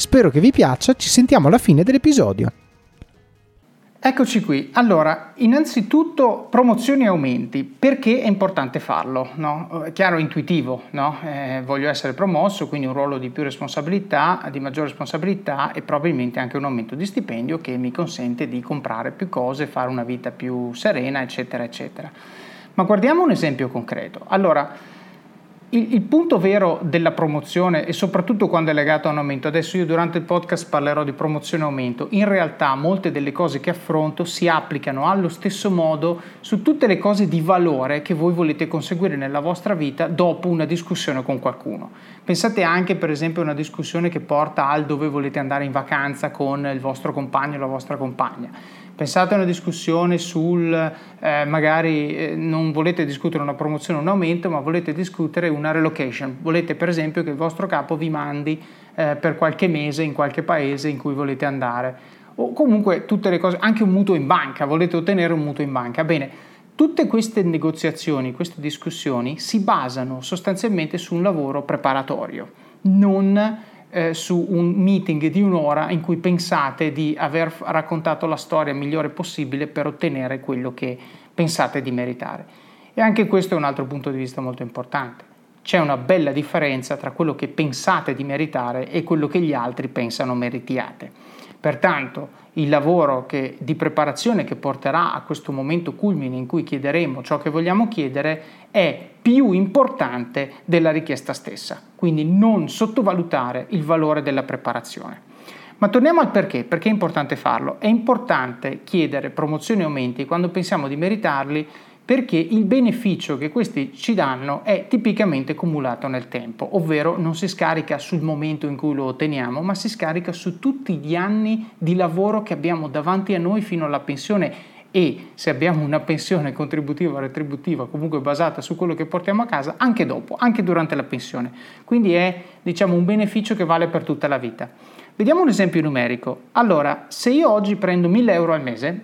Spero che vi piaccia, ci sentiamo alla fine dell'episodio. Eccoci qui. Allora, innanzitutto promozioni e aumenti. Perché è importante farlo? No? È chiaro, intuitivo. No? Eh, voglio essere promosso, quindi un ruolo di più responsabilità, di maggiore responsabilità e probabilmente anche un aumento di stipendio che mi consente di comprare più cose, fare una vita più serena, eccetera, eccetera. Ma guardiamo un esempio concreto. Allora, il, il, punto vero della promozione e soprattutto quando è legato a un aumento, adesso io durante il podcast parlerò di promozione e aumento, in realtà molte delle cose che affronto si applicano allo stesso modo su tutte le cose di valore che voi volete conseguire nella vostra vita dopo una discussione con qualcuno. Pensate anche per esempio a una discussione che porta al dove volete andare in vacanza con il vostro compagno o la vostra compagna Pensate a una discussione sul, eh, magari eh, non volete discutere una promozione o un aumento, ma volete discutere una relocation. Volete per esempio che il vostro capo vi mandi eh, per qualche mese in qualche paese in cui volete andare. O comunque tutte le cose, anche un mutuo in banca, volete ottenere un mutuo in banca. Bene, tutte queste negoziazioni, queste discussioni si basano sostanzialmente su un lavoro preparatorio, non eh, su un meeting di un'ora in cui pensate di aver raccontato la storia migliore possibile per ottenere quello che pensate di meritare. E anche questo è un altro punto di vista molto importante. C'è una bella differenza tra quello che pensate di meritare e quello che gli altri pensano meritiate. Pertanto il lavoro che, di preparazione che porterà a questo momento culmine in cui chiederemo ciò che vogliamo chiedere è più importante della richiesta stessa, quindi non sottovalutare il valore della preparazione. Ma torniamo al perché, perché è importante farlo. È importante chiedere promozioni e aumenti quando pensiamo di meritarli perché il beneficio che questi ci danno è tipicamente cumulato nel tempo, ovvero non si scarica sul momento in cui lo otteniamo, ma si scarica su tutti gli anni di lavoro che abbiamo davanti a noi fino alla pensione e se abbiamo una pensione contributiva o retributiva comunque basata su quello che portiamo a casa anche dopo, anche durante la pensione. Quindi è diciamo un beneficio che vale per tutta la vita. Vediamo un esempio numerico. Allora, se io oggi prendo 1000 euro al mese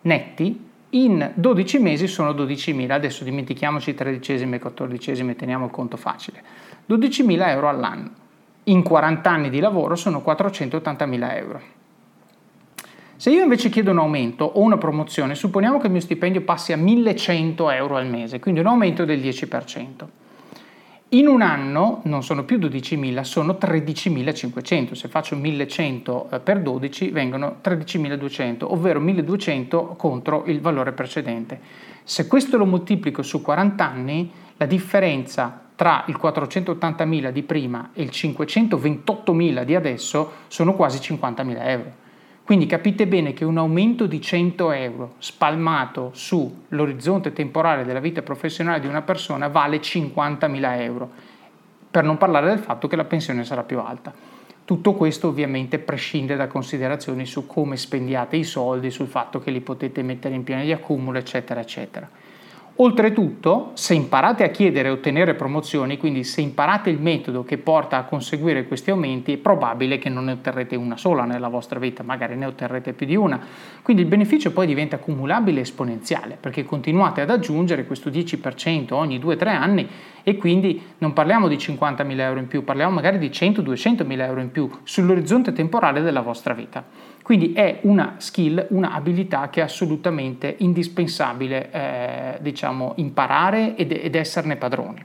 netti, in 12 mesi sono 12.000, adesso dimentichiamoci tredicesimi e quattordicesimi, teniamo il conto facile, 12.000 euro all'anno. In 40 anni di lavoro sono 480.000 euro. Se io invece chiedo un aumento o una promozione, supponiamo che il mio stipendio passi a 1.100 euro al mese, quindi un aumento del 10%. In un anno non sono più 12.000, sono 13.500. Se faccio 1.100 eh, per 12 vengono 13.200, ovvero 1.200 contro il valore precedente. Se questo lo moltiplico su 40 anni, la differenza tra il 480.000 di prima e il 528.000 di adesso sono quasi 50.000 euro. Quindi capite bene che un aumento di 100 euro spalmato sull'orizzonte temporale della vita professionale di una persona vale 50.000 euro, per non parlare del fatto che la pensione sarà più alta. Tutto questo ovviamente prescinde da considerazioni su come spendiate i soldi, sul fatto che li potete mettere in piena di accumulo, eccetera, eccetera. Oltretutto, se imparate a chiedere e ottenere promozioni, quindi se imparate il metodo che porta a conseguire questi aumenti, è probabile che non ne otterrete una sola nella vostra vita, magari ne otterrete più di una. Quindi il beneficio poi diventa accumulabile e esponenziale, perché continuate ad aggiungere questo 10% ogni 2-3 anni e quindi non parliamo di 50.000 euro in più, parliamo magari di 100-200.000 euro in più sull'orizzonte temporale della vostra vita. Quindi è una skill, una abilità che è assolutamente indispensabile eh, diciamo, imparare ed, ed esserne padroni.